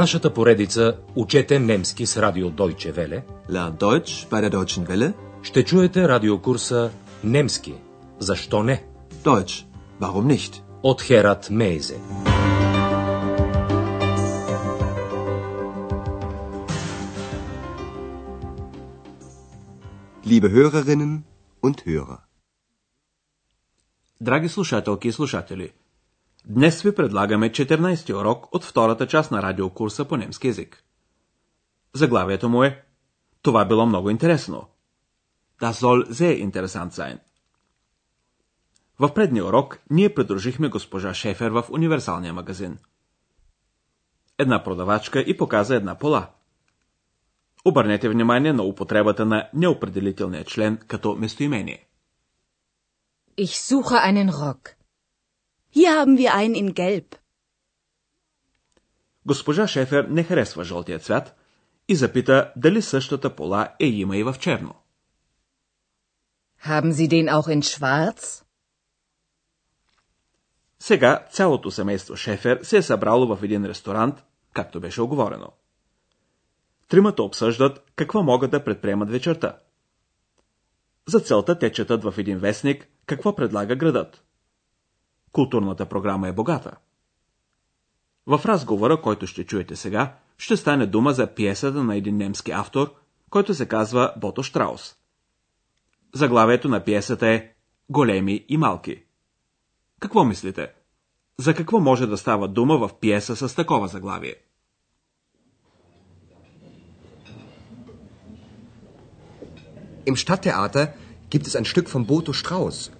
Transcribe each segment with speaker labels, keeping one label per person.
Speaker 1: нашата поредица Учете немски с радио Deutsche Welle
Speaker 2: Lern Deutsch bei der Deutschen Welle.
Speaker 1: ще чуете радиокурса Немски. Защо не?
Speaker 2: Deutsch. Warum nicht?
Speaker 1: От Херат Мейзе.
Speaker 2: Liebe Hörerinnen und Hörer.
Speaker 3: Драги слушателки и слушатели, днес ви предлагаме 14-ти урок от втората част на радиокурса по немски язик. Заглавието му е Това било много интересно. Das soll sehr interessant sein. В предния урок ние придружихме госпожа Шефер в универсалния магазин. Една продавачка и показа една пола. Обърнете внимание на употребата на неопределителния член като местоимение.
Speaker 4: Ich suche einen Rock. Hier haben wir einen in Gelb.
Speaker 3: Госпожа Шефер не харесва жълтия цвят и запита дали същата пола е има и в черно.
Speaker 4: Haben Sie den auch in Schwarz?
Speaker 3: Сега цялото семейство Шефер се е събрало в един ресторант, както беше оговорено. Тримата обсъждат какво могат да предприемат вечерта. За целта те четат в един вестник какво предлага градът. Културната програма е богата. В разговора, който ще чуете сега, ще стане дума за пиесата на един немски автор, който се казва Бото Штраус. Заглавието на пиесата е Големи и малки. Какво мислите? За какво може да става дума в пиеса с такова заглавие?
Speaker 5: Im Stadttheater gibt es ein Stück von Boto Strauß.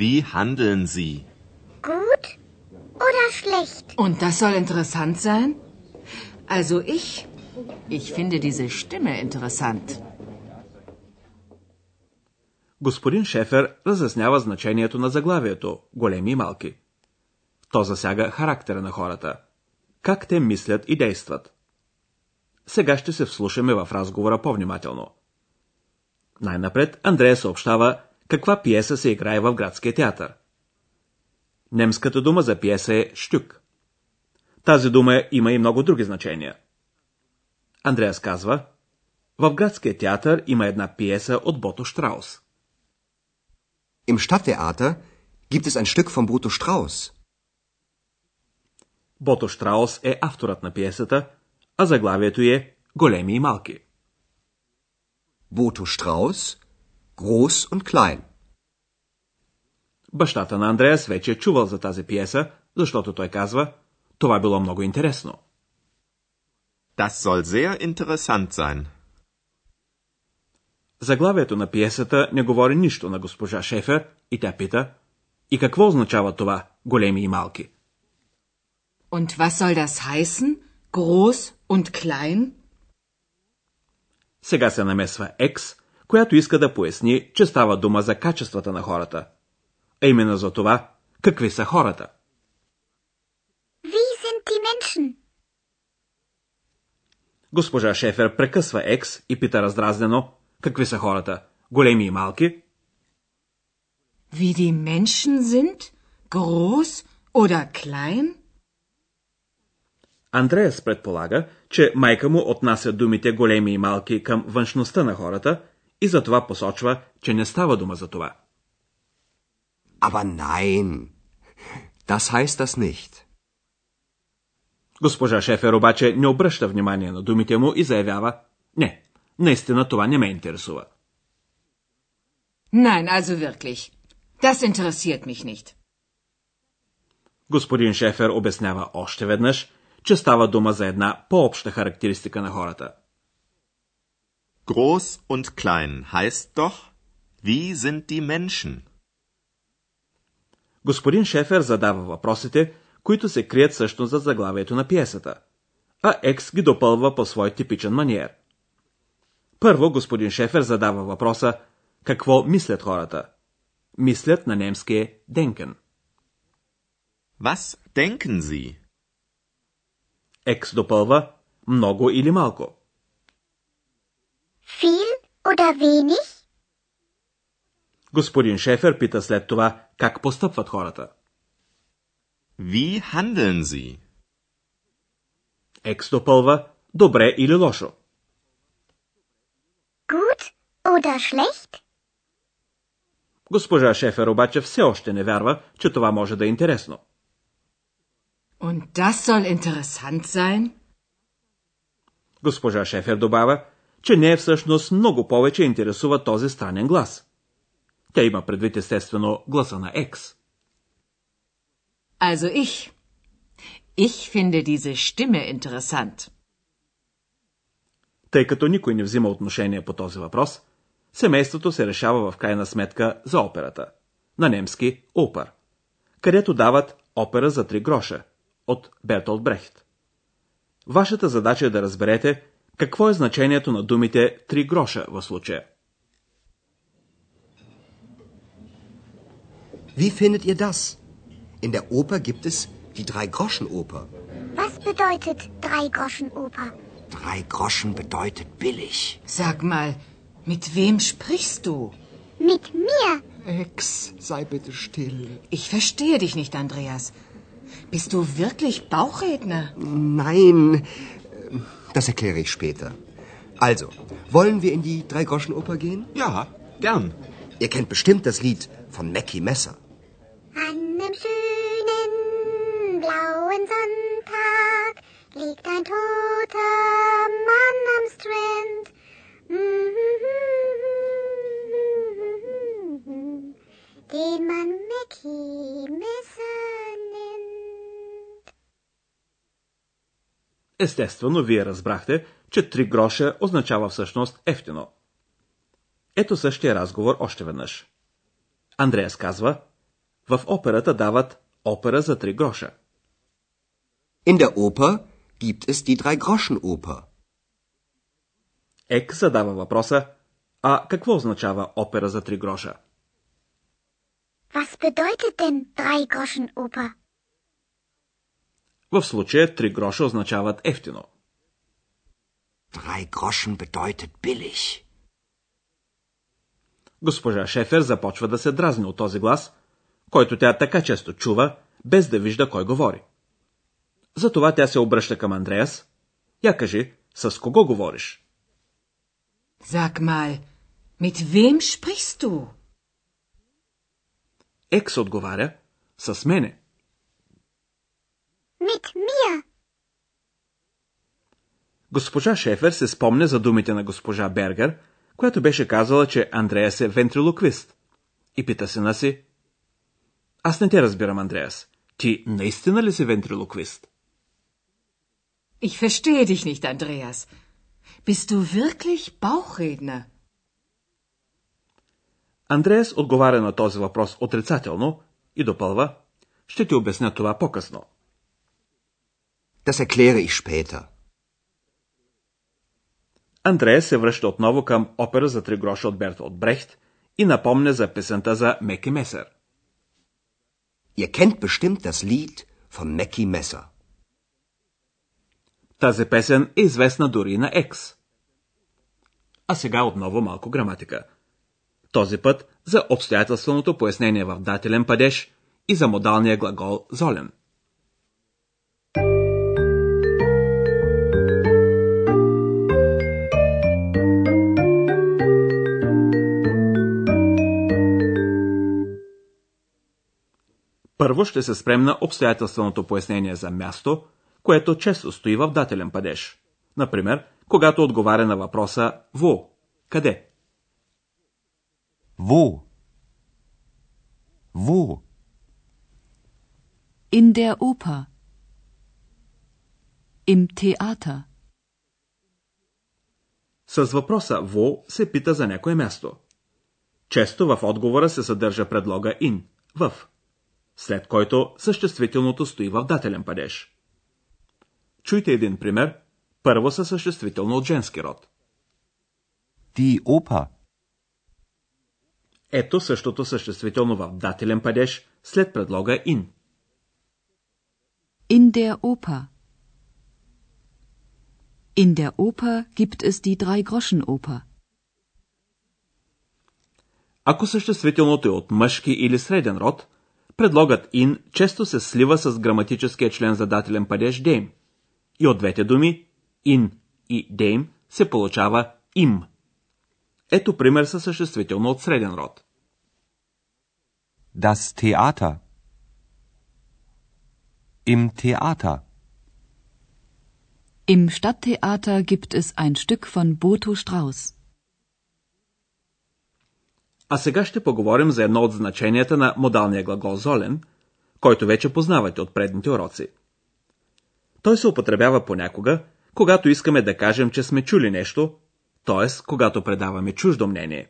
Speaker 6: Wie handeln Sie?
Speaker 7: Gut oder schlecht?
Speaker 4: Und das soll interessant sein? Also ich. Ich finde diese Stimme interessant.
Speaker 3: Господин Шефер разяснява значението на заглавието големи и малки. То засяга характера на хората. Как те мислят и действат. Сега ще се вслушаме в разговора по-внимателно. Най-напред Андрея съобщава каква пиеса се играе в градския театър. Немската дума за пиеса е штюк. Тази дума има и много други значения. Андреас казва, в градския театър има една пиеса от Бото Штраус.
Speaker 5: Im Stadttheater gibt es ein Stück von Boto Strauß.
Speaker 3: Бото Штраус е авторът на пиесата, а заглавието е Големи и малки.
Speaker 5: Boto Strauß, groß und klein.
Speaker 3: Бащата на Андреас вече е чувал за тази пиеса, защото той казва, това било много интересно.
Speaker 6: Das soll sehr interessant sein.
Speaker 3: Заглавието на пиесата не говори нищо на госпожа Шефер и тя пита, и какво означава това, големи и малки?
Speaker 4: Und was soll das heißen? Groß und klein?
Speaker 3: Сега се намесва Екс, която иска да поясни, че става дума за качествата на хората. А именно за това, какви са хората.
Speaker 7: Wie sind die Menschen?
Speaker 3: Госпожа Шефер прекъсва Екс и пита раздразнено, какви са хората, големи и малки?
Speaker 4: Wie die Menschen sind? Groß oder klein?
Speaker 3: Андреас предполага, че майка му отнася думите големи и малки към външността на хората и затова посочва, че не става дума за това.
Speaker 5: Aber nein, das heißt das nicht.
Speaker 3: Госпожа Шефер обаче не обръща внимание на думите му и заявява, не, наистина това не ме интересува.
Speaker 4: Nein, also wirklich. Das interessiert mich nicht.
Speaker 3: Господин Шефер обяснява още веднъж, че става дума за една по-обща характеристика на хората.
Speaker 6: Groß und klein heißt doch, wie sind die Menschen?
Speaker 3: Господин Шефер задава въпросите, които се крият също за заглавието на пиесата. а Екс ги допълва по свой типичен маниер. Първо господин Шефер задава въпроса какво мислят хората. Мислят на немски е denken.
Speaker 6: Was denken Sie?
Speaker 3: Екс допълва много или малко.
Speaker 7: Viel oder wenig?
Speaker 3: Господин Шефер пита след това как постъпват хората.
Speaker 6: Wie handeln Sie?
Speaker 3: Екс допълва добре или лошо.
Speaker 7: Gut oder schlecht?
Speaker 3: Госпожа Шефер обаче все още не вярва, че това може да е интересно.
Speaker 4: Und das soll interessant sein?
Speaker 3: Госпожа Шефер добавя, че не е всъщност много повече интересува този странен глас. Тя има предвид естествено гласа на Екс.
Speaker 4: Also ich. Ich finde diese Stimme interessant.
Speaker 3: Тъй като никой не взима отношение по този въпрос, семейството се решава в крайна сметка за операта. На немски опер, където дават опера за три гроша от Бертолд Брехт. Вашата задача е да разберете какво е значението на думите три гроша в случая.
Speaker 5: Wie findet ihr das? In der Oper gibt es die Drei-Groschen-Oper.
Speaker 7: Was bedeutet Drei-Groschen-Oper?
Speaker 5: Drei Groschen bedeutet billig.
Speaker 4: Sag mal, mit wem sprichst du?
Speaker 7: Mit mir.
Speaker 5: Ex, sei bitte still.
Speaker 4: Ich verstehe dich nicht, Andreas. Bist du wirklich Bauchredner?
Speaker 5: Nein, das erkläre ich später. Also, wollen wir in die Drei-Groschen-Oper gehen?
Speaker 6: Ja, gern.
Speaker 5: Ihr kennt bestimmt das Lied von Mackie Messer.
Speaker 7: An einem schönen blauen Sonntag liegt ein toter Mann am Strand. Den man Mackie Messer
Speaker 3: Естествено, вие разбрахте, че три гроша означава всъщност ефтино. Ето същия разговор още веднъж. Андреас казва, в операта дават опера за три гроша.
Speaker 5: In der Oper gibt es die Drei-Groschen-Oper.
Speaker 3: Ек задава въпроса, а какво означава опера за три гроша?
Speaker 7: Was bedeutet denn Drei-Groschen-Oper?
Speaker 3: В случая три гроша означават ефтино.
Speaker 5: Drei Groschen bedeutet billig.
Speaker 3: Госпожа Шефер започва да се дразни от този глас, който тя така често чува, без да вижда кой говори. Затова тя се обръща към Андреас. Я кажи, с кого говориш?
Speaker 4: Sag mal, mit wem sprichst du?
Speaker 3: Екс отговаря, с мене.
Speaker 7: Mit mir.
Speaker 3: Госпожа Шефер се спомня за думите на госпожа Бергер, която беше казала, че Андреас е вентрилоквист. И пита сина си, аз не те разбирам, Андреас. Ти наистина ли си вентрилоквист?
Speaker 4: Ich verstehe dich nicht, Andreas. Bist du wirklich Bauchredner?
Speaker 3: Андреас отговаря на този въпрос отрицателно и допълва, ще ти обясня това по-късно.
Speaker 5: Das erkläre ich später.
Speaker 3: Андреас се връща отново към опера за три гроша от Бертолд Брехт и напомня за песента за Меки Месер.
Speaker 5: Ihr kennt bestimmt das Lied von Mackie Messer.
Speaker 3: Тази песен е известна дори на Екс. А сега отново малко граматика. Този път за обстоятелственото пояснение в дателен падеж и за модалния глагол золен. Първо ще се спрем на обстоятелственото пояснение за място, което често стои в дателен падеж. Например, когато отговаря на въпроса «Во?» Къде?
Speaker 2: Wo? Wo?
Speaker 8: In der Oper. Im Theater.
Speaker 3: С въпроса «Во» се пита за някое място. Често в отговора се съдържа предлога «in» – «в», след който съществителното стои в дателен падеж. Чуйте един пример. Първо със съществително от женски род.
Speaker 9: Die Oper.
Speaker 3: Ето същото съществително в дателен падеж след предлога in.
Speaker 8: In der Oper. In der Oper gibt es die Drei-Groschen-Oper.
Speaker 3: Ако съществителното е от мъжки или среден род, предлогът in често се слива с граматическия член за дателен падеж dame. И от двете думи in и dame се получава им. Ето пример със съществително от среден род.
Speaker 9: Das Theater. Im Theater.
Speaker 8: Im Stadttheater gibt es ein Stück von Boto Strauß.
Speaker 3: А сега ще поговорим за едно от значенията на модалния глагол золен, който вече познавате от предните уроци. Той се употребява понякога, когато искаме да кажем, че сме чули нещо, т.е. когато предаваме чуждо мнение.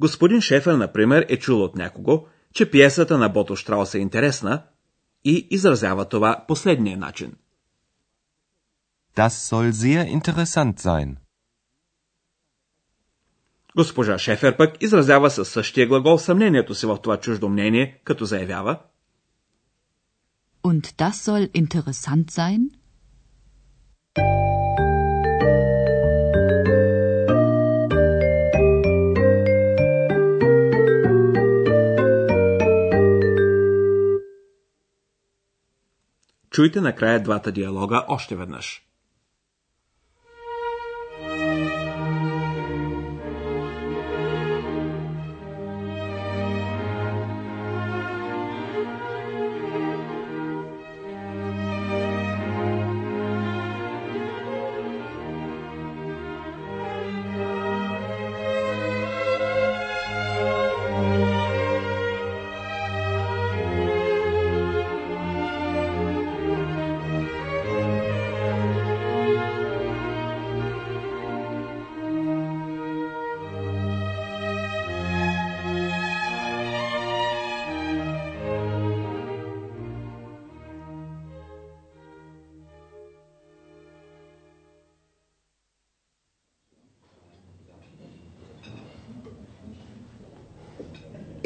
Speaker 3: Господин Шефер, например, е чул от някого, че пиесата на Бото Штраус е интересна и изразява това последния начин.
Speaker 9: Das soll sehr interessant sein.
Speaker 3: Госпожа Шефер пък изразява със същия глагол съмнението си в това чуждо мнение, като заявява
Speaker 8: Und das soll interessant sein?
Speaker 3: Чуйте накрая двата диалога още веднъж.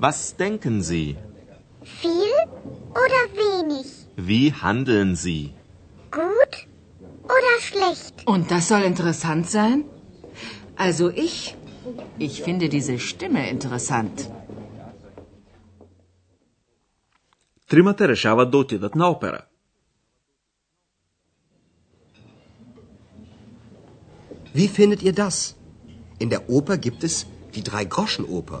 Speaker 6: Was denken Sie?
Speaker 7: Viel oder wenig?
Speaker 6: Wie handeln Sie?
Speaker 7: Gut oder schlecht?
Speaker 4: Und das soll interessant sein? Also ich, ich finde diese Stimme interessant.
Speaker 3: Тримата решават да отидат на опера.
Speaker 5: Wie findet ihr das? In der Oper gibt es die Drei-Groschen-Oper.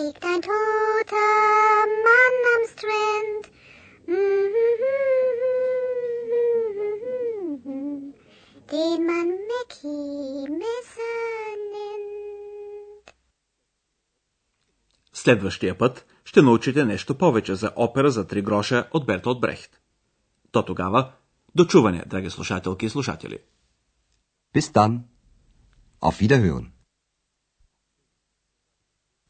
Speaker 7: Liegt ein toter Mann am Strand. Den man Mackie Messer nennt.
Speaker 3: Следващия път ще научите нещо повече за опера за три гроша от Бертолд Брехт. То тогава, дочуване, драги слушателки и слушатели.
Speaker 5: Bis dann. Auf Wiederhören.